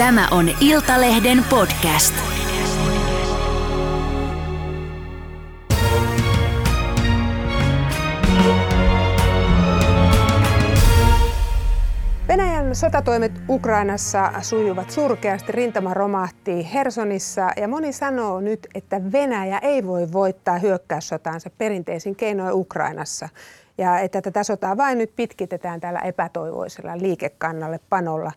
Tämä on Iltalehden podcast. Venäjän sotatoimet Ukrainassa sujuvat surkeasti, rintama romahti Hersonissa ja moni sanoo nyt, että Venäjä ei voi voittaa hyökkäyssotaansa perinteisin keinoin Ukrainassa ja että tätä sotaa vain nyt pitkitetään tällä epätoivoisella liikekannalle panolla.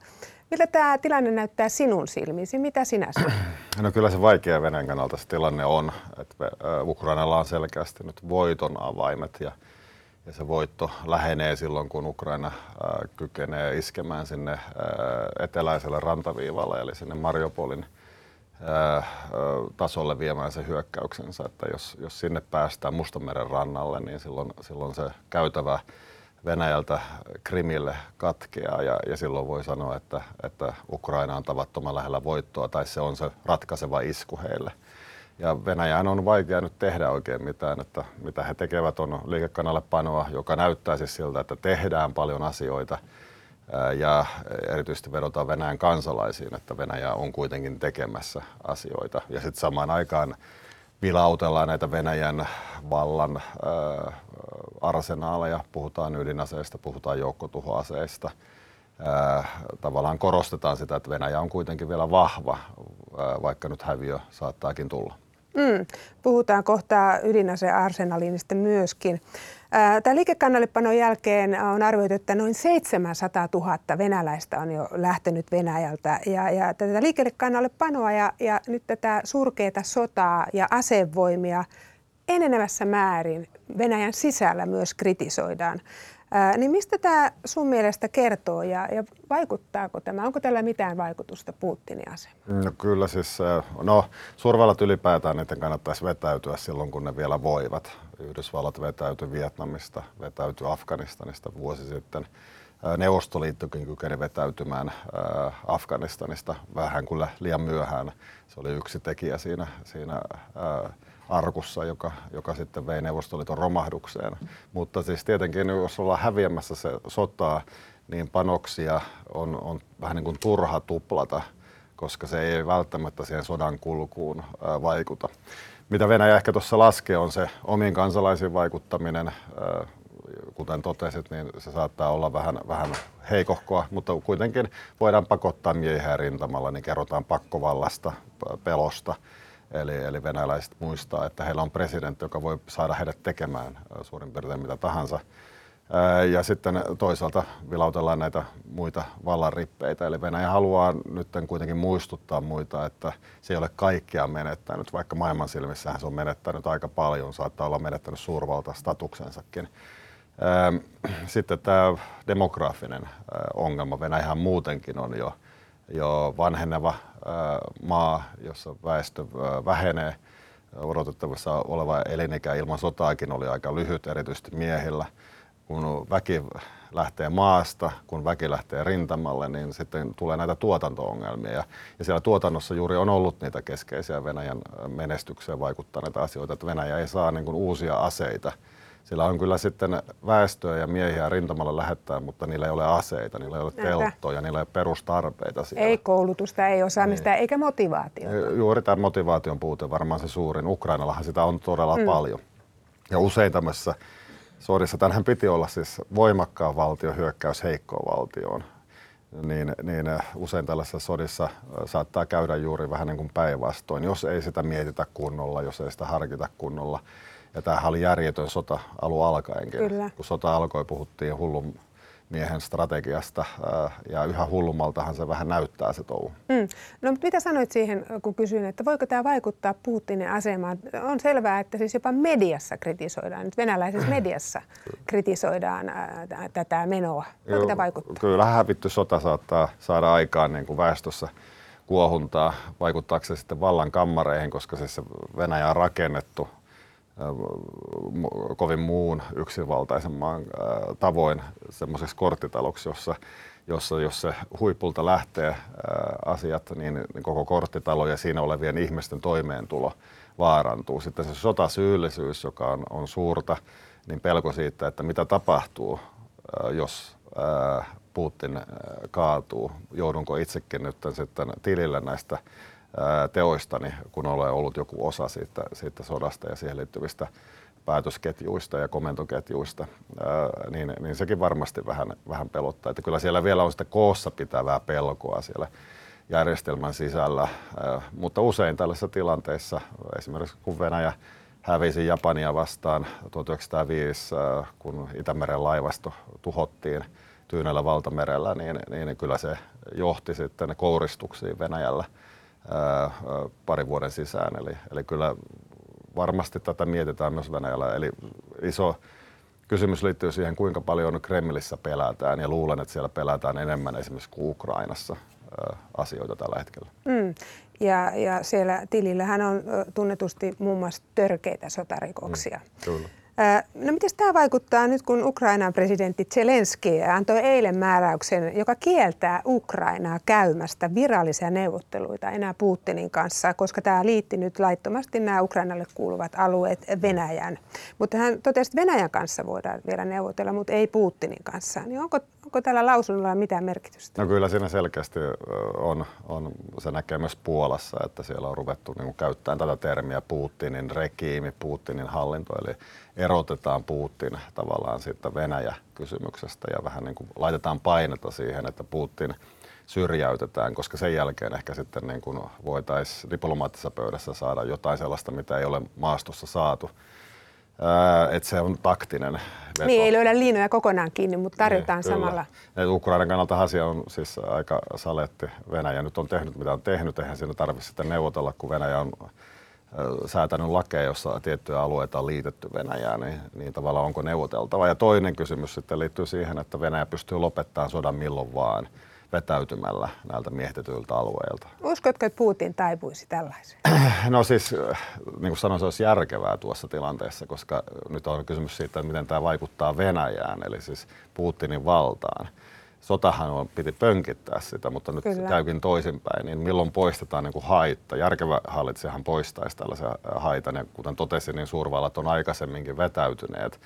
Miltä tämä tilanne näyttää sinun silmiisi? Mitä sinä sanot? No kyllä se vaikea Venäjän kannalta se tilanne on. Että Ukrainalla on selkeästi nyt voiton avaimet ja, ja se voitto lähenee silloin, kun Ukraina äh, kykenee iskemään sinne äh, eteläiselle rantaviivalle, eli sinne Mariupolin äh, tasolle viemään se hyökkäyksensä. Että jos, jos sinne päästään Mustanmeren rannalle, niin silloin, silloin se käytävä Venäjältä Krimille katkeaa ja, ja silloin voi sanoa, että, että Ukraina on tavattoman lähellä voittoa tai se on se ratkaiseva isku heille. Ja Venäjän on vaikea nyt tehdä oikein mitään, että mitä he tekevät on liikekanalle panoa, joka näyttää siis siltä, että tehdään paljon asioita ja erityisesti vedotaan Venäjän kansalaisiin, että Venäjä on kuitenkin tekemässä asioita. Ja sitten samaan aikaan vilautellaan näitä Venäjän vallan äh, arsenaaleja, puhutaan ydinaseista, puhutaan joukkotuhoaseista. Äh, tavallaan korostetaan sitä, että Venäjä on kuitenkin vielä vahva, äh, vaikka nyt häviö saattaakin tulla. Mm. Puhutaan kohtaa ydinasearsenaliinista myöskin. Tämän liikekannallepanon jälkeen on arvioitu, että noin 700 000 venäläistä on jo lähtenyt Venäjältä. Ja, ja tätä liikekannallepanoa ja, ja nyt tätä surkeita sotaa ja asevoimia enenevässä määrin Venäjän sisällä myös kritisoidaan. Ää, niin mistä tämä sun mielestä kertoo ja, ja vaikuttaako tämä? Onko tällä mitään vaikutusta Putinin asemaan? No kyllä siis, no suurvallat ylipäätään niiden kannattaisi vetäytyä silloin, kun ne vielä voivat. Yhdysvallat vetäytyi Vietnamista, vetäytyi Afganistanista vuosi sitten. Neuvostoliittokin kykeni vetäytymään Afganistanista vähän kuin liian myöhään. Se oli yksi tekijä siinä, siinä arkussa, joka, joka sitten vei Neuvostoliiton romahdukseen. Mutta siis tietenkin, jos ollaan häviämässä se sotaa, niin panoksia on, on vähän niin kuin turha tuplata, koska se ei välttämättä siihen sodan kulkuun vaikuta. Mitä Venäjä ehkä tuossa laskee, on se omiin kansalaisiin vaikuttaminen. Kuten totesit, niin se saattaa olla vähän, vähän heikohkoa, mutta kuitenkin voidaan pakottaa miehiä rintamalla, niin kerrotaan pakkovallasta, pelosta – Eli, eli venäläiset muistaa, että heillä on presidentti, joka voi saada heidät tekemään suurin piirtein mitä tahansa. Ja sitten toisaalta vilautellaan näitä muita vallanrippeitä. Eli Venäjä haluaa nyt kuitenkin muistuttaa muita, että se ei ole kaikkea menettänyt, vaikka maailman silmissähän se on menettänyt aika paljon, saattaa olla menettänyt suurvalta statuksensakin. Sitten tämä demograafinen ongelma, Venäjähän muutenkin on jo, jo vanheneva maa, jossa väestö vähenee. Odotettavassa oleva elinikä ilman sotaakin oli aika lyhyt, erityisesti miehillä. Kun väki lähtee maasta, kun väki lähtee rintamalle, niin sitten tulee näitä tuotanto-ongelmia. Ja, ja siellä tuotannossa juuri on ollut niitä keskeisiä Venäjän menestykseen vaikuttaneita asioita, että Venäjä ei saa niin kuin uusia aseita – sillä on kyllä sitten väestöä ja miehiä rintamalla lähettää, mutta niillä ei ole aseita, niillä ei ole telttoja, niillä ei ole perustarpeita siellä. Ei koulutusta, ei osaamista niin. eikä motivaatiota. Juuri tämä motivaation puute varmaan se suurin. Ukrainallahan sitä on todella mm. paljon. Ja usein tämmöisessä sodissa, tänhän piti olla siis voimakkaan valtio hyökkäys heikkoon valtioon. Niin, niin usein tällaisessa sodissa saattaa käydä juuri vähän niin kuin päinvastoin, jos ei sitä mietitä kunnolla, jos ei sitä harkita kunnolla ja tämähän oli järjetön sota alun alkaenkin. Kyllä. Kun sota alkoi, puhuttiin hullun miehen strategiasta ja yhä hullummaltahan se vähän näyttää se touhu. Mm. No mutta mitä sanoit siihen, kun kysyin, että voiko tämä vaikuttaa Putinin asemaan? On selvää, että siis jopa mediassa kritisoidaan, nyt venäläisessä mediassa kritisoidaan ää, tätä menoa. Voiko tämä vaikuttaa? Kyllä hävitty sota saattaa saada aikaan niin kuin väestössä kuohuntaa. Vaikuttaako se sitten vallan kammareihin, koska siis se Venäjä on rakennettu kovin muun yksinvaltaisen maan tavoin semmoiseksi korttitaloksi, jossa, jossa jos se huipulta lähtee asiat, niin, niin koko korttitalo ja siinä olevien ihmisten toimeentulo vaarantuu. Sitten se sotasyyllisyys, joka on, on suurta, niin pelko siitä, että mitä tapahtuu, jos Putin kaatuu, joudunko itsekin nyt sitten tilille näistä teoistani, kun olen ollut joku osa siitä, siitä sodasta ja siihen liittyvistä päätösketjuista ja komentoketjuista, niin, niin sekin varmasti vähän, vähän pelottaa. Että kyllä siellä vielä on sitä koossa pitävää pelkoa siellä järjestelmän sisällä, mutta usein tällaisissa tilanteissa, esimerkiksi kun Venäjä hävisi Japania vastaan 1905, kun Itämeren laivasto tuhottiin Tyynellä valtamerellä, niin, niin kyllä se johti sitten kouristuksiin Venäjällä parin vuoden sisään. Eli, eli kyllä varmasti tätä mietitään myös Venäjällä. Eli iso kysymys liittyy siihen, kuinka paljon Kremlissä pelätään ja luulen, että siellä pelätään enemmän esimerkiksi kuin Ukrainassa asioita tällä hetkellä. Mm. Ja, ja siellä tilillähän on tunnetusti muun muassa törkeitä sotarikoksia. Mm, kyllä. No miten tämä vaikuttaa nyt, kun Ukrainan presidentti Zelensky antoi eilen määräyksen, joka kieltää Ukrainaa käymästä virallisia neuvotteluita enää Putinin kanssa, koska tämä liitti nyt laittomasti nämä Ukrainalle kuuluvat alueet Venäjän. Mutta hän totesi, että Venäjän kanssa voidaan vielä neuvotella, mutta ei Putinin kanssa. Niin onko, onko tällä lausunnolla mitään merkitystä? No kyllä siinä selkeästi on, on se näkee myös Puolassa, että siellä on ruvettu niin käyttämään tätä termiä Putinin regiimi, Putinin hallinto, eli erotetaan Putin tavallaan siitä Venäjä-kysymyksestä ja vähän niin kuin laitetaan painetta siihen, että Putin syrjäytetään, koska sen jälkeen ehkä sitten niin kuin voitaisiin diplomaattisessa pöydässä saada jotain sellaista, mitä ei ole maastossa saatu. Että se on taktinen veto. Niin, ei löydä liinoja kokonaan kiinni, mutta tarjotaan niin, samalla. Ukrainan kannalta asia on siis aika saletti. Venäjä nyt on tehnyt mitä on tehnyt, eihän siinä tarvitse sitten neuvotella, kun Venäjä on säätänyt lakeja, jossa tiettyjä alueita on liitetty Venäjään, niin, niin tavallaan onko neuvoteltava. Ja toinen kysymys sitten liittyy siihen, että Venäjä pystyy lopettamaan sodan milloin vaan vetäytymällä näiltä miehitetyiltä alueilta. Uskotko, että Putin taipuisi tällaiseen? No siis, niin kuin sanoin, se olisi järkevää tuossa tilanteessa, koska nyt on kysymys siitä, miten tämä vaikuttaa Venäjään, eli siis Putinin valtaan sotahan on, piti pönkittää sitä, mutta nyt Kyllä. käykin toisinpäin, niin milloin poistetaan niin kuin haitta? Järkevä hallitsijahan poistaisi tällaisen haitan, ja kuten totesin, niin suurvallat on aikaisemminkin vetäytyneet,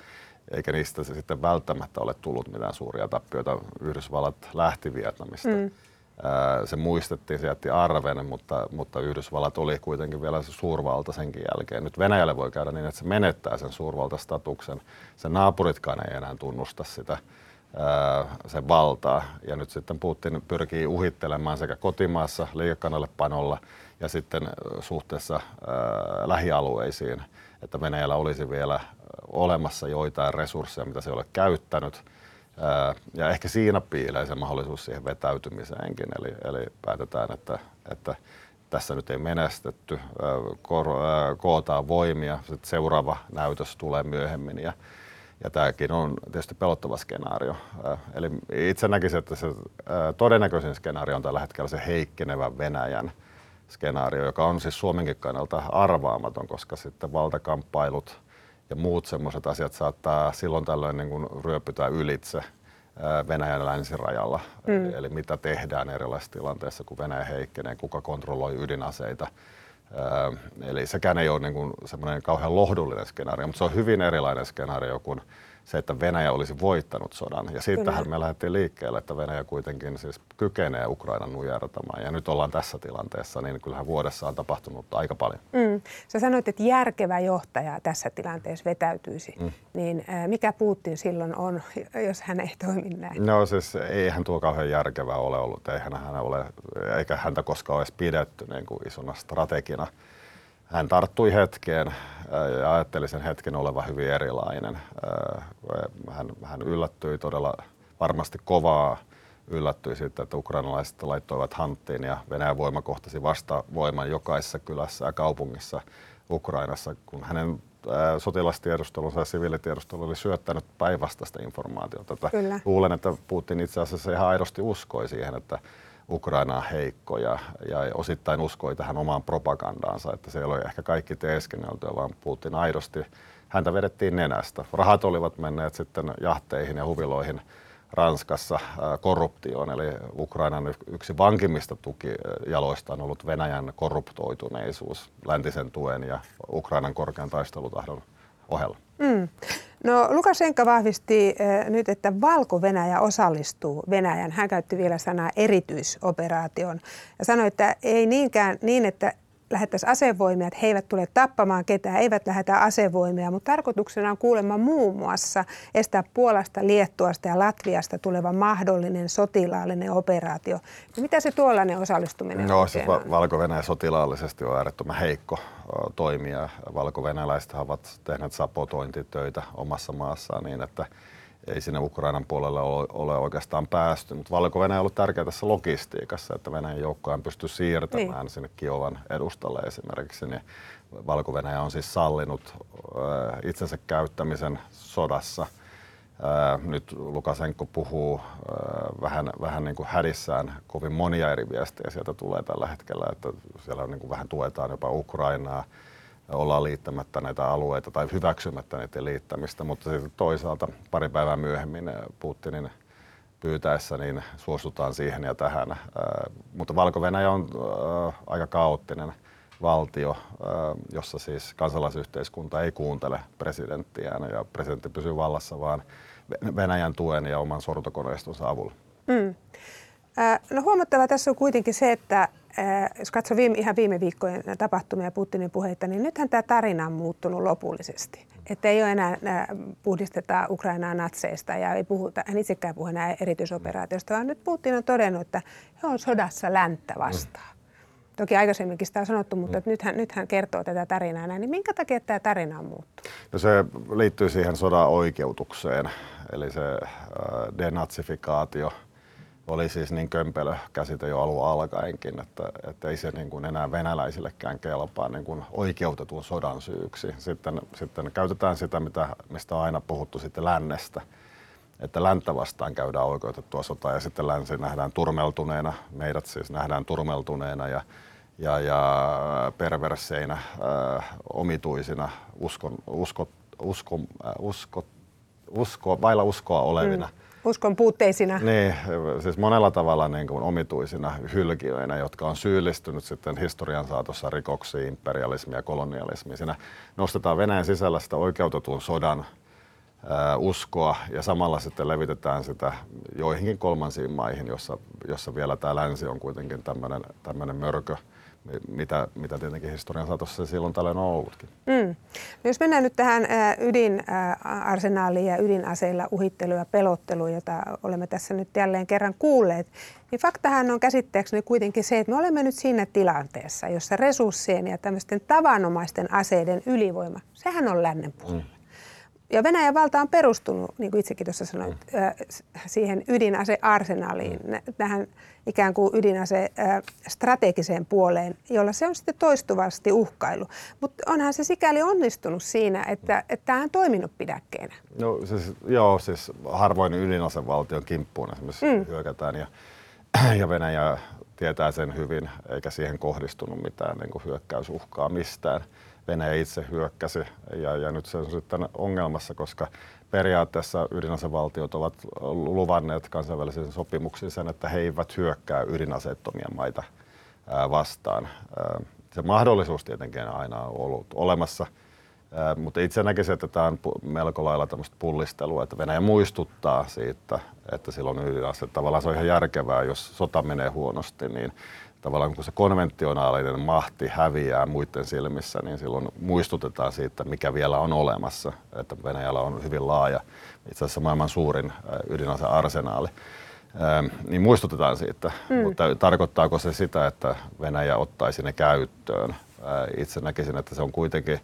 eikä niistä se sitten välttämättä ole tullut mitään suuria tappioita. Yhdysvallat lähti Vietnamista. Mm. Se muistettiin, se jätti arven, mutta, mutta Yhdysvallat oli kuitenkin vielä se suurvalta senkin jälkeen. Nyt Venäjälle voi käydä niin, että se menettää sen suurvaltastatuksen. Sen naapuritkaan ei enää tunnusta sitä sen valtaa. Ja nyt sitten Putin pyrkii uhittelemaan sekä kotimaassa liikekannallepanolla ja sitten suhteessa lähialueisiin, että Venäjällä olisi vielä olemassa joitain resursseja, mitä se ei ole käyttänyt. Ja ehkä siinä piilee se mahdollisuus siihen vetäytymiseenkin, eli, eli päätetään, että, että tässä nyt ei menestetty, kootaan voimia, sitten seuraava näytös tulee myöhemmin ja ja tämäkin on tietysti pelottava skenaario. Äh, eli itse näkisin, että se äh, todennäköisin skenaario on tällä hetkellä se heikkenevä Venäjän skenaario, joka on siis Suomenkin kannalta arvaamaton, koska sitten valtakamppailut ja muut semmoiset asiat saattaa silloin tällöin niin kuin ryöpytä ylitse äh, Venäjän länsirajalla. Mm. Eli mitä tehdään erilaisissa tilanteissa, kun Venäjä heikkenee, kuka kontrolloi ydinaseita – Eli sekään ei ole niin kuin semmoinen kauhean lohdullinen skenaario, mutta se on hyvin erilainen skenaario kuin se, että Venäjä olisi voittanut sodan. Ja siitähän me lähdettiin liikkeelle, että Venäjä kuitenkin siis kykenee Ukrainan nujertamaan. Ja nyt ollaan tässä tilanteessa, niin kyllähän vuodessa on tapahtunut aika paljon. Mm. Sä sanoit, että järkevä johtaja tässä tilanteessa vetäytyisi. Mm. Niin mikä Putin silloin on, jos hän ei toimi näin? No siis eihän tuo kauhean järkevää ole ollut. Eihän hän ole, eikä häntä koskaan olisi pidetty niin kuin isona strategina hän tarttui hetkeen ja ajatteli sen hetken olevan hyvin erilainen. Hän, hän yllättyi todella varmasti kovaa, yllättyi sitten, että ukrainalaiset laittoivat hanttiin ja Venäjän voima kohtasi vastavoiman jokaisessa kylässä ja kaupungissa Ukrainassa, kun hänen sotilastiedustelunsa ja siviilitiedustelu oli syöttänyt päinvastaista informaatiota. Kyllä. Luulen, että Putin itse asiassa ihan aidosti uskoi siihen, että Ukraina on heikko ja, ja osittain uskoi tähän omaan propagandaansa, että se ei ole ehkä kaikki teeskenneltyä, vaan Putin aidosti, häntä vedettiin nenästä. Rahat olivat menneet sitten jahteihin ja huviloihin Ranskassa korruptioon, eli Ukrainan yksi vankimmista tukijaloista on ollut Venäjän korruptoituneisuus läntisen tuen ja Ukrainan korkean taistelutahdon ohella. Mm. No Lukashenka vahvisti äh, nyt, että Valko-Venäjä osallistuu Venäjän. Hän käytti vielä sanaa erityisoperaation ja sanoi, että ei niinkään niin, että lähettäisiin asevoimia, että he eivät tule tappamaan ketään, eivät lähetä asevoimia, mutta tarkoituksena on kuulemma muun muassa estää Puolasta, Liettuasta ja Latviasta tuleva mahdollinen sotilaallinen operaatio. Ja mitä se tuollainen osallistuminen no, on? siis Valko-Venäjä sotilaallisesti on äärettömän heikko toimija. Valko-venäläiset ovat tehneet sapotointitöitä omassa maassaan niin, että ei sinne Ukrainan puolelle ole, oikeastaan päästy. Mutta valko on ollut tärkeä tässä logistiikassa, että Venäjän joukkoja pysty siirtämään niin. sinne Kiovan edustalle esimerkiksi. Niin valko on siis sallinut äh, itsensä käyttämisen sodassa. Äh, nyt Lukasenko puhuu äh, vähän, vähän niin kuin hädissään. Kovin monia eri viestejä sieltä tulee tällä hetkellä, että siellä niin kuin vähän tuetaan jopa Ukrainaa ollaan liittämättä näitä alueita tai hyväksymättä näiden liittämistä, mutta sitten toisaalta pari päivää myöhemmin Putinin pyytäessä niin suostutaan siihen ja tähän. Mutta Valko-Venäjä on aika kaoottinen valtio, jossa siis kansalaisyhteiskunta ei kuuntele presidenttiään ja presidentti pysyy vallassa vaan Venäjän tuen ja oman sortokoneistonsa avulla. Mm. No huomattavaa tässä on kuitenkin se, että jos katsoo viime, ihan viime viikkojen tapahtumia ja Putinin puheita, niin nythän tämä tarina on muuttunut lopullisesti. Että ei ole enää puhdisteta Ukrainaa natseista ja ei puhuta, hän itsekään puhu enää erityisoperaatiosta, vaan nyt Putin on todennut, että he on sodassa länttä vastaan. Mm. Toki aikaisemminkin sitä on sanottu, mutta mm. nythän, nythän kertoo tätä tarinaa näin. Niin minkä takia tämä tarina on muuttunut? No se liittyy siihen sodan oikeutukseen, eli se äh, denatsifikaatio – oli siis niin kömpelö käsite jo alun alkaenkin, että, että ei se niin kuin enää venäläisillekään kelpaa niin kuin oikeutetun sodan syyksi. Sitten, sitten käytetään sitä, mitä, mistä on aina puhuttu sitten lännestä, että länttä vastaan käydään oikeutettua sotaa ja sitten länsi nähdään turmeltuneena, meidät siis nähdään turmeltuneena ja, ja, ja perverseinä, äh, omituisina, uskon, usko, usko, äh, usko, usko, vailla uskoa olevina. Mm Uskon puutteisina. Niin, siis monella tavalla niin kuin omituisina hylkiöinä, jotka on syyllistynyt sitten historian saatossa rikoksiin, imperialismiin ja kolonialismiin. Siinä nostetaan Venäjän sisällä sitä oikeutetun sodan uskoa ja samalla sitten levitetään sitä joihinkin kolmansiin maihin, jossa, jossa vielä tämä länsi on kuitenkin tämmöinen mörkö mitä, mitä tietenkin historian saatossa silloin tällöin on ollutkin. Mm. No jos mennään nyt tähän ydinarsenaaliin ja ydinaseilla uhitteluun ja pelotteluun, jota olemme tässä nyt jälleen kerran kuulleet, niin faktahan on käsitteekseni kuitenkin se, että me olemme nyt siinä tilanteessa, jossa resurssien ja tämmöisten tavanomaisten aseiden ylivoima, sehän on lännen puolella. Mm. Ja Venäjän valta on perustunut, niin kuin itsekin tuossa sanoit, mm. siihen ydinasearsenaaliin, mm. tähän ikään kuin ydinase strategiseen puoleen, jolla se on sitten toistuvasti uhkailu. Mutta onhan se sikäli onnistunut siinä, että, että tämä on toiminut pidäkkeenä. No siis, joo, siis harvoin ydinasevaltion kimppuun esimerkiksi mm. hyökätään ja, ja Venäjä tietää sen hyvin, eikä siihen kohdistunut mitään niin kuin hyökkäysuhkaa mistään. Venäjä itse hyökkäsi ja, ja nyt se on sitten ongelmassa, koska periaatteessa ydinasevaltiot ovat luvanneet kansainvälisiin sopimuksiin sen, että he eivät hyökkää ydinaseettomia maita vastaan. Se mahdollisuus tietenkin aina on ollut olemassa, mutta itse näkisin, että tämä on melko lailla tämmöistä pullistelua, että Venäjä muistuttaa siitä, että silloin ydinase. Tavallaan se on ihan järkevää, jos sota menee huonosti, niin tavallaan kun se konventionaalinen mahti häviää muiden silmissä, niin silloin muistutetaan siitä, mikä vielä on olemassa. Että Venäjällä on hyvin laaja, itse asiassa maailman suurin ydinasearsenaali. Niin muistutetaan siitä, mm. mutta tarkoittaako se sitä, että Venäjä ottaisi ne käyttöön? Itse näkisin, että se on kuitenkin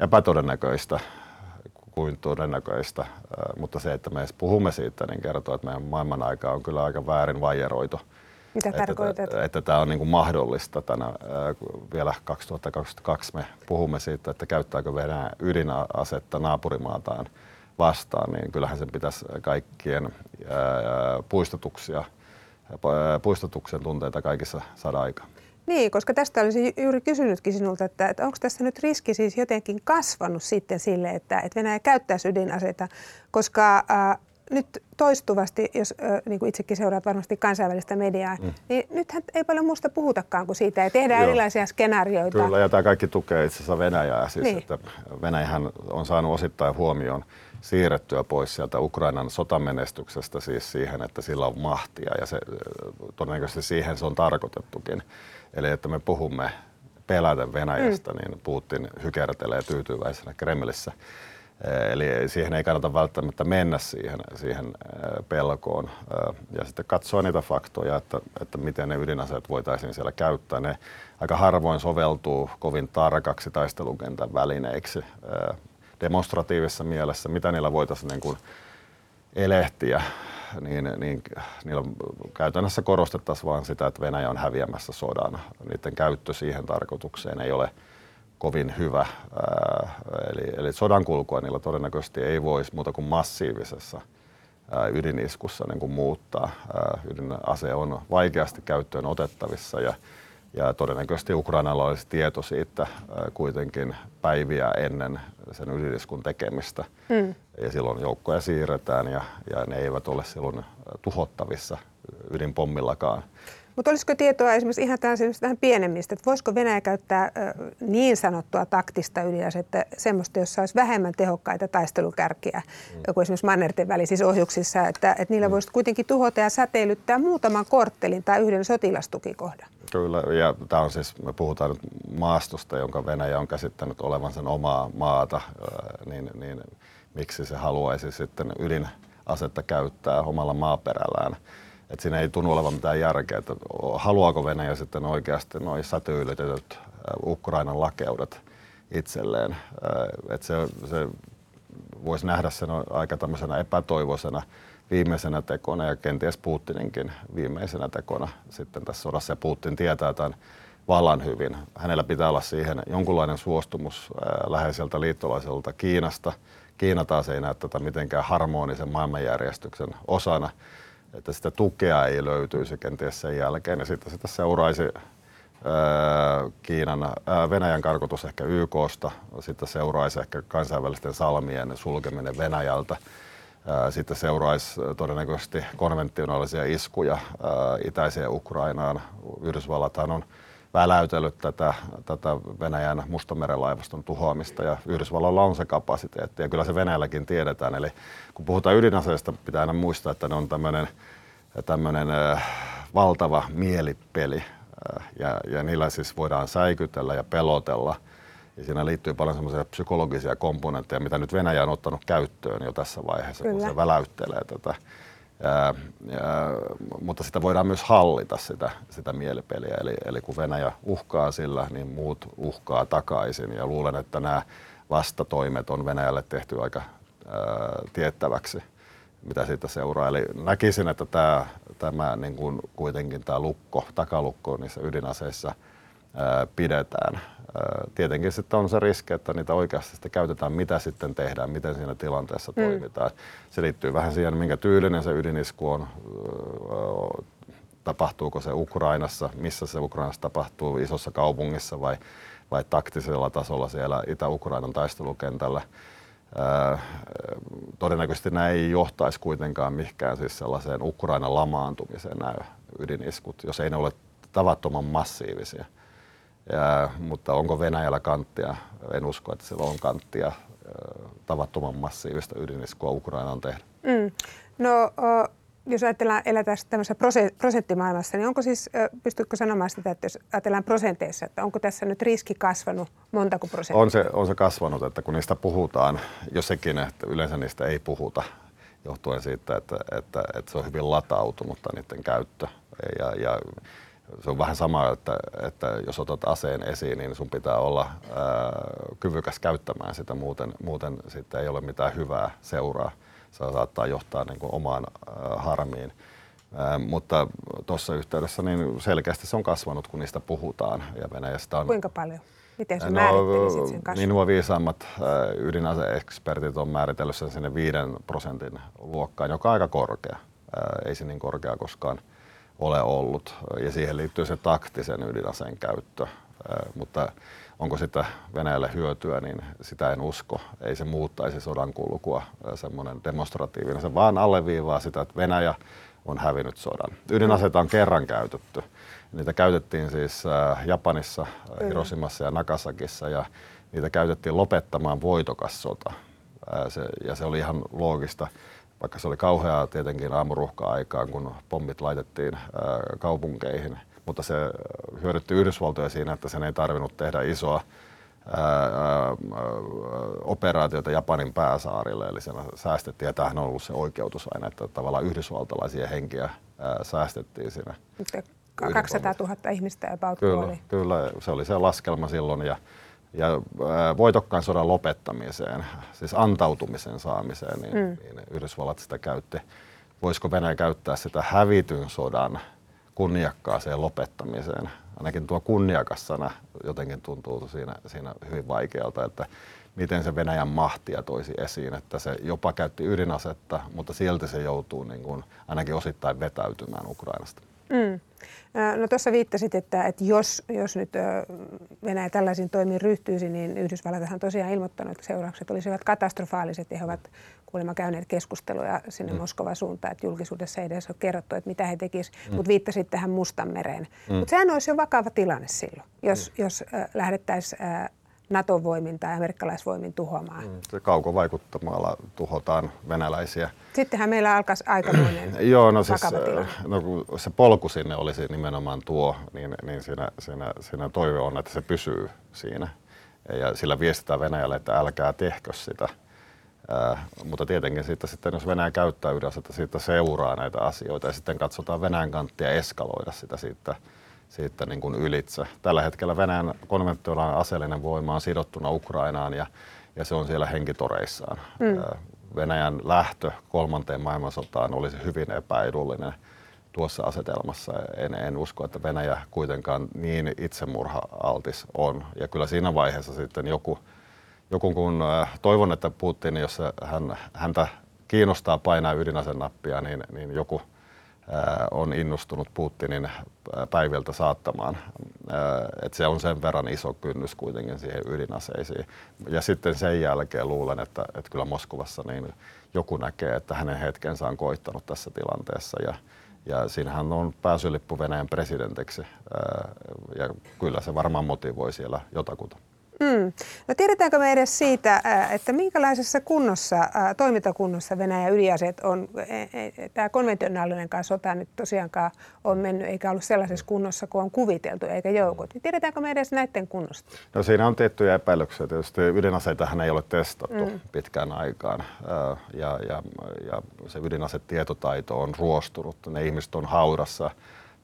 epätodennäköistä kuin todennäköistä, mutta se, että me edes puhumme siitä, niin kertoo, että meidän maailman aika on kyllä aika väärin vajeroitu. Mitä että, tarkoitat? Että, että tämä on niin kuin mahdollista tänä, vielä 2022 me puhumme siitä, että käyttääkö Venäjä ydinasetta naapurimaataan vastaan, niin kyllähän sen pitäisi kaikkien ää, puistotuksia, puistotuksen tunteita kaikissa saada aikaan. Niin, koska tästä olisi juuri kysynytkin sinulta, että, että onko tässä nyt riski siis jotenkin kasvanut sitten sille, että, että Venäjä käyttäisi ydinaseita, koska äh, nyt toistuvasti, jos niin kuin itsekin seuraat varmasti kansainvälistä mediaa, mm. niin nythän ei paljon muusta puhutakaan kuin siitä ja tehdään Joo. erilaisia skenaarioita. Kyllä, ja tämä kaikki tukee itse asiassa Venäjää. Siis, niin. että Venäjähän on saanut osittain huomioon siirrettyä pois sieltä Ukrainan sotamenestyksestä siis siihen, että sillä on mahtia ja se, todennäköisesti siihen se on tarkoitettukin. Eli että me puhumme peläten Venäjästä, mm. niin Putin hykertelee tyytyväisenä Kremlissä. Eli siihen ei kannata välttämättä mennä siihen, siihen pelkoon ja sitten katsoa niitä faktoja, että, että miten ne ydinaseet voitaisiin siellä käyttää. Ne aika harvoin soveltuu kovin tarkaksi taistelukentän välineiksi demonstratiivisessa mielessä, mitä niillä voitaisiin niin kuin elehtiä, niin, niin niillä käytännössä korostettaisiin vain sitä, että Venäjä on häviämässä sodan. Niiden käyttö siihen tarkoitukseen ei ole kovin hyvä. Eli, eli sodan kulkua niillä todennäköisesti ei voisi muuta kuin massiivisessa ydiniskussa niin kuin muuttaa. Ydinase on vaikeasti käyttöön otettavissa ja ja todennäköisesti Ukrainalla olisi tieto siitä kuitenkin päiviä ennen sen ydiniskun tekemistä. Mm. Ja silloin joukkoja siirretään ja, ja ne eivät ole silloin tuhottavissa ydinpommillakaan. Mutta olisiko tietoa esimerkiksi ihan vähän pienemmistä, että voisiko Venäjä käyttää niin sanottua taktista ydinasetta, semmoista, jossa olisi vähemmän tehokkaita taistelukärkiä mm. kuin esimerkiksi mannerten välisissä ohjuksissa, että, että niillä mm. voisi kuitenkin tuhota ja säteilyttää muutaman korttelin tai yhden sotilastukikohdan? Kyllä, ja tämä on siis, me puhutaan nyt maastosta, jonka Venäjä on käsittänyt olevan sen omaa maata, niin, niin miksi se haluaisi sitten ydinasetta käyttää omalla maaperällään. Et siinä ei tunnu olevan mitään järkeä, että haluaako Venäjä sitten oikeasti noin säteilytetyt Ukrainan lakeudet itselleen. Että se, se voisi nähdä sen aika tämmöisenä epätoivoisena viimeisenä tekona ja kenties Putininkin viimeisenä tekona sitten tässä sodassa. Ja Putin tietää tämän vallan hyvin. Hänellä pitää olla siihen jonkunlainen suostumus läheiseltä liittolaiselta Kiinasta. Kiina taas ei näe tätä mitenkään harmonisen maailmanjärjestyksen osana, että sitä tukea ei löytyisi kenties sen jälkeen. Ja sitten sitä seuraisi Kiinan, Venäjän karkotus ehkä YKsta, sitten seuraisi ehkä kansainvälisten salmien sulkeminen Venäjältä sitten seuraisi todennäköisesti konventionaalisia iskuja itäiseen Ukrainaan. Yhdysvallathan on väläytellyt tätä, tätä Venäjän Mustameren laivaston tuhoamista ja Yhdysvalloilla on se kapasiteetti ja kyllä se Venäjälläkin tiedetään. Eli kun puhutaan ydinaseista, pitää aina muistaa, että ne on tämmöinen tämmöinen valtava mielipeli ja, ja niillä siis voidaan säikytellä ja pelotella – ja siinä liittyy paljon semmoisia psykologisia komponentteja, mitä nyt Venäjä on ottanut käyttöön jo tässä vaiheessa, Kyllä. kun se väläyttelee tätä. Ja, ja, mutta sitä voidaan myös hallita sitä, sitä mielipeliä. Eli, eli kun Venäjä uhkaa sillä, niin muut uhkaa takaisin. Ja luulen, että nämä vastatoimet on Venäjälle tehty aika ää, tiettäväksi, mitä siitä seuraa. Eli näkisin, että tämä, tämä niin kuin kuitenkin tämä lukko, takalukko niissä ydinaseissa pidetään tietenkin sitten on se riski, että niitä oikeasti sitten käytetään, mitä sitten tehdään, miten siinä tilanteessa mm. toimitaan. Se liittyy vähän siihen, minkä tyylinen se ydinisku on, tapahtuuko se Ukrainassa, missä se Ukrainassa tapahtuu, isossa kaupungissa vai, vai taktisella tasolla siellä Itä-Ukrainan taistelukentällä. todennäköisesti nämä ei johtaisi kuitenkaan mihinkään siis sellaiseen Ukrainan lamaantumiseen nämä ydiniskut, jos ei ne ole tavattoman massiivisia. Ja, mutta onko Venäjällä kanttia? En usko, että sillä on kanttia tavattoman massiivista ydiniskua Ukrainaan tehdä. Mm. No, jos ajatellaan, eletään tämmöisessä prosenttimaailmassa, niin onko siis, pystytkö sanomaan sitä, että jos ajatellaan prosenteissa, että onko tässä nyt riski kasvanut montako prosenttia? On se, on se kasvanut, että kun niistä puhutaan, jos sekin, että yleensä niistä ei puhuta, johtuen siitä, että, että, että se on hyvin latautunutta niiden käyttö. Ja, ja se on vähän sama, että, että jos otat aseen esiin, niin sun pitää olla ää, kyvykäs käyttämään sitä, muuten, muuten sitten ei ole mitään hyvää seuraa. Se saattaa johtaa niin kuin omaan ää, harmiin. Ää, mutta tuossa yhteydessä niin selkeästi se on kasvanut, kun niistä puhutaan. Ja Venäjästä on, Kuinka paljon? Miten se no, sen kasvun? Niin nuo viisaammat ydinaseekspertit on määritellyt sen sinne 5 prosentin luokkaan, joka on aika korkea. Ää, ei se niin korkea koskaan ole ollut. Ja siihen liittyy se taktisen ydinaseen käyttö. mutta onko sitä Venäjälle hyötyä, niin sitä en usko. Ei se muuttaisi sodan kulkua semmoinen demonstratiivinen. Se vaan alleviivaa sitä, että Venäjä on hävinnyt sodan. Ydinaseita on kerran käytetty. Niitä käytettiin siis Japanissa, Hiroshimassa ja Nagasakissa ja niitä käytettiin lopettamaan voitokas sota. Se, ja se oli ihan loogista, vaikka se oli kauheaa tietenkin aamuruhka-aikaan, kun pommit laitettiin kaupunkeihin. Mutta se hyödytti Yhdysvaltoja siinä, että sen ei tarvinnut tehdä isoa operaatiota Japanin pääsaarille, eli siellä säästettiin, ja tämähän on ollut se oikeutus aina, että tavallaan yhdysvaltalaisia henkiä säästettiin siinä. 200 000 ihmistä about kyllä, oli. Kyllä, se oli se laskelma silloin, ja ja voitokkaan sodan lopettamiseen, siis antautumisen saamiseen, niin, mm. niin Yhdysvallat sitä käytti. Voisiko Venäjä käyttää sitä hävityn sodan kunniakkaaseen lopettamiseen? Ainakin tuo kunniakas sana jotenkin tuntuu siinä, siinä hyvin vaikealta, että miten se Venäjän mahtia toisi esiin, että se jopa käytti ydinasetta, mutta silti se joutuu niin kuin ainakin osittain vetäytymään Ukrainasta. Mm. No tuossa viittasit, että, että jos, jos nyt Venäjä tällaisiin toimiin ryhtyisi, niin Yhdysvallat on tosiaan ilmoittanut, että seuraukset olisivat katastrofaaliset ja he ovat kuulemma käyneet keskusteluja sinne mm. Moskovan suuntaan, että julkisuudessa ei edes ole kerrottu, että mitä he tekisivät, mm. mutta viittasit tähän Mustanmereen. Mm. Mutta sehän olisi jo vakava tilanne silloin, jos, mm. jos äh, lähdettäisiin äh, NATO-voimin tai amerikkalaisvoimin tuhoamaan. Mm, se kaukovaikuttamalla tuhotaan venäläisiä. Sittenhän meillä alkaisi aikamoinen Joo, no siis, no, kun se polku sinne olisi nimenomaan tuo, niin, niin siinä, siinä, siinä toive on, että se pysyy siinä. Ja sillä viestitään Venäjälle, että älkää tehkö sitä. Äh, mutta tietenkin siitä, sitten, jos Venäjä käyttää ydinasetta, siitä seuraa näitä asioita ja sitten katsotaan Venäjän kanttia eskaloida sitä siitä siitä niin kuin ylitse. Tällä hetkellä Venäjän konventionaalinen aseellinen voima on sidottuna Ukrainaan ja, ja se on siellä henkitoreissaan. Mm. Venäjän lähtö kolmanteen maailmansotaan olisi hyvin epäedullinen tuossa asetelmassa. En, en usko, että Venäjä kuitenkaan niin itsemurha-altis on. Ja kyllä siinä vaiheessa sitten joku, joku kun toivon, että Putin, jos hän, häntä kiinnostaa painaa ydinasenappia, niin, niin joku – on innostunut Putinin päiviltä saattamaan. Et se on sen verran iso kynnys kuitenkin siihen ydinaseisiin. Ja sitten sen jälkeen luulen, että, että kyllä Moskovassa niin joku näkee, että hänen hetkensä on koittanut tässä tilanteessa. Ja, ja siinähän on pääsylippu Venäjän presidentiksi. Ja kyllä se varmaan motivoi siellä jotakuta. Mm. No tiedetäänkö me edes siitä, että minkälaisessa kunnossa, toimintakunnossa Venäjän ydinaseet on? E, e, Tämä konventionaalinen sota nyt tosiaankaan on mennyt, eikä ollut sellaisessa kunnossa kuin on kuviteltu, eikä joukot. Niin tiedetäänkö me edes näiden kunnosta? No siinä on tiettyjä epäilyksiä. Tietysti ydinaseitahan ei ole testattu mm. pitkään aikaan. Ja, ja, ja se ydinasetietotaito on ruostunut. Ne ihmiset on haurassa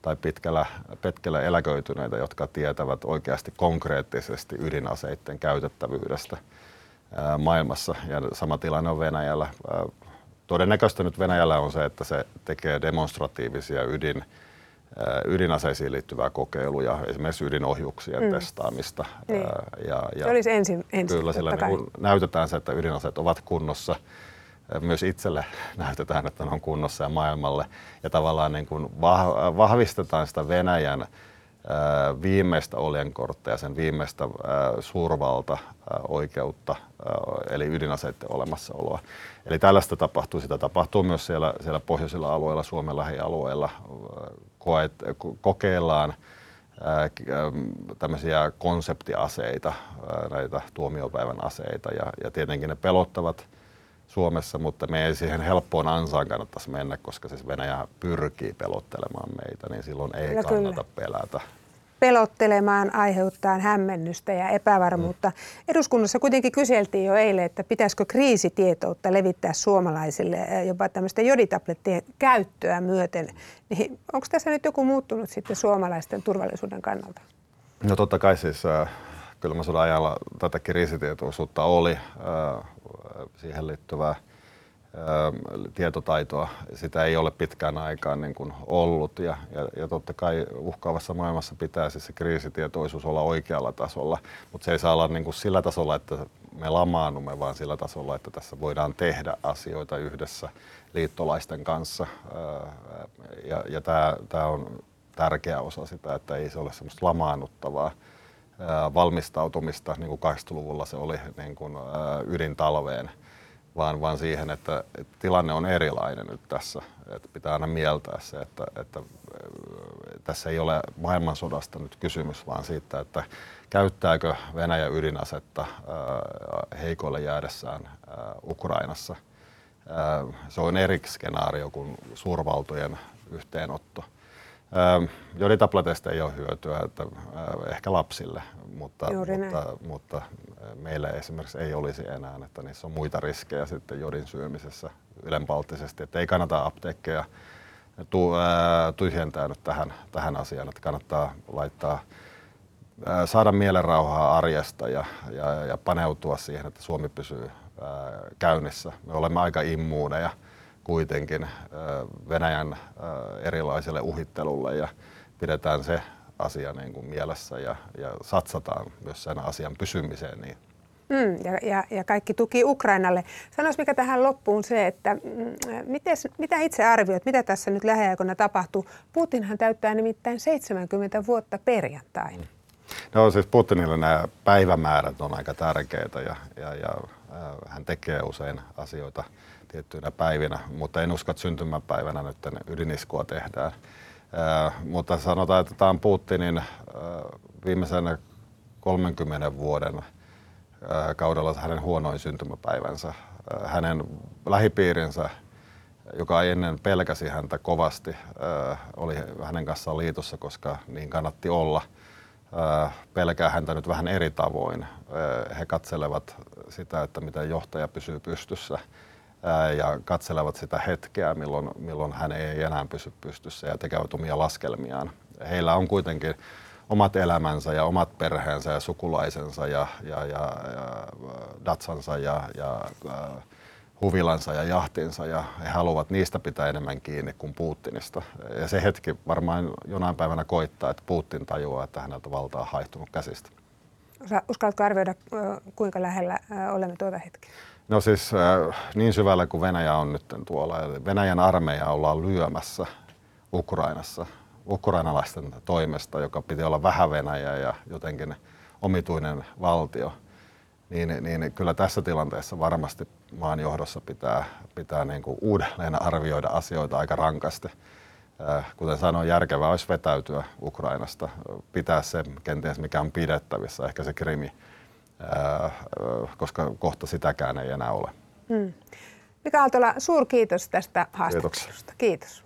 tai pitkällä, pitkällä eläköityneitä, jotka tietävät oikeasti konkreettisesti ydinaseiden käytettävyydestä maailmassa. Ja sama tilanne on Venäjällä. Todennäköistä nyt Venäjällä on se, että se tekee demonstratiivisia ydin, ydinaseisiin liittyvää kokeiluja, esimerkiksi ydinohjuksien mm. testaamista. Niin. Ja, ja se olisi ensin, ensin Kyllä, sillä niin näytetään se, että ydinaseet ovat kunnossa – myös itselle näytetään, että ne on kunnossa ja maailmalle. Ja tavallaan niin kuin vahvistetaan sitä Venäjän viimeistä oljenkortteja, sen viimeistä suurvalta oikeutta, eli ydinaseiden olemassaoloa. Eli tällaista tapahtuu. Sitä tapahtuu myös siellä, siellä pohjoisilla alueilla, Suomen lähialueilla. Koet, kokeillaan tämmöisiä konseptiaseita, näitä tuomiopäivän aseita, ja, ja tietenkin ne pelottavat Suomessa, mutta me ei siihen helppoon ansaan kannattaisi mennä, koska siis Venäjä pyrkii pelottelemaan meitä, niin silloin ei kyllä, kannata kyllä. pelätä. Pelottelemaan aiheuttaa hämmennystä ja epävarmuutta. Mm. Eduskunnassa kuitenkin kyseltiin jo eilen, että pitäisikö kriisitietoutta levittää suomalaisille jopa tämmöistä joditablettien käyttöä myöten. Niin onko tässä nyt joku muuttunut sitten suomalaisten turvallisuuden kannalta? No totta kai siis äh, kylmän sodan ajalla tätä kriisitietoisuutta oli. Äh, siihen liittyvää tietotaitoa. Sitä ei ole pitkään aikaan niin kuin ollut ja, ja, ja totta kai uhkaavassa maailmassa pitää siis se kriisitietoisuus olla oikealla tasolla, mutta se ei saa olla niin kuin sillä tasolla, että me lamaannumme, vaan sillä tasolla, että tässä voidaan tehdä asioita yhdessä liittolaisten kanssa. Ja, ja tämä on tärkeä osa sitä, että ei se ole semmoista lamaannuttavaa valmistautumista, niin kuin 80-luvulla se oli niin kuin, ydintalveen, vaan, vaan siihen, että, että tilanne on erilainen nyt tässä. Että pitää aina mieltää se, että, että tässä ei ole maailmansodasta nyt kysymys, vaan siitä, että käyttääkö Venäjä ydinasetta heikoille jäädessään Ukrainassa. Se on eri skenaario kuin suurvaltojen yhteenotto. Joditableteista ei ole hyötyä, että ehkä lapsille, mutta, mutta, mutta meillä esimerkiksi ei olisi enää, että niissä on muita riskejä sitten jodin syömisessä ylenpalttisesti, että ei kannata apteekkeja tu, tyhjentää nyt tähän, tähän asiaan, että kannattaa laittaa saada mielenrauhaa arjesta ja, ja, ja paneutua siihen, että Suomi pysyy käynnissä. Me olemme aika immuuneja kuitenkin Venäjän erilaiselle uhittelulle ja pidetään se asia niin kuin mielessä ja, ja satsataan myös sen asian pysymiseen. Niin. Mm, ja, ja, ja kaikki tuki Ukrainalle. Sanois mikä tähän loppuun se, että mm, mites, mitä itse arvioit, mitä tässä nyt lähiaikoina tapahtuu? Putinhan täyttää nimittäin 70 vuotta perjantaina. Mm. No siis Putinille nämä päivämäärät on aika tärkeitä ja, ja, ja äh, hän tekee usein asioita tiettyinä päivinä, mutta en usko, että syntymäpäivänä nyt ydiniskua tehdään. Mutta sanotaan, että tämä on Putinin viimeisen 30 vuoden kaudella hänen huonoin syntymäpäivänsä. Hänen lähipiirinsä, joka ennen pelkäsi häntä kovasti, oli hänen kanssaan liitossa, koska niin kannatti olla – pelkää häntä nyt vähän eri tavoin. He katselevat sitä, että miten johtaja pysyy pystyssä ja katselevat sitä hetkeä, milloin, milloin hän ei enää pysy pystyssä ja tekevät omia laskelmiaan. Heillä on kuitenkin omat elämänsä ja omat perheensä ja sukulaisensa ja, ja, ja, ja datsansa ja, ja huvilansa ja jahtinsa ja he haluavat niistä pitää enemmän kiinni kuin Putinista. Ja se hetki varmaan jonain päivänä koittaa, että Putin tajuaa, että häneltä valta on haihtunut käsistä. Uskallatko arvioida, kuinka lähellä olemme tuota hetkeä? No siis niin syvällä kuin Venäjä on nyt tuolla. Venäjän armeija ollaan lyömässä Ukrainassa ukrainalaisten toimesta, joka piti olla vähän Venäjä ja jotenkin omituinen valtio – niin, niin kyllä tässä tilanteessa varmasti maan johdossa pitää, pitää niin kuin uudelleen arvioida asioita aika rankasti. Äh, kuten sanoin, järkevää olisi vetäytyä Ukrainasta, pitää se kenties mikä on pidettävissä, ehkä se krimi, äh, koska kohta sitäkään ei enää ole. Hmm. Mika Aaltola, suurkiitos tästä haastattelusta. Kiitos.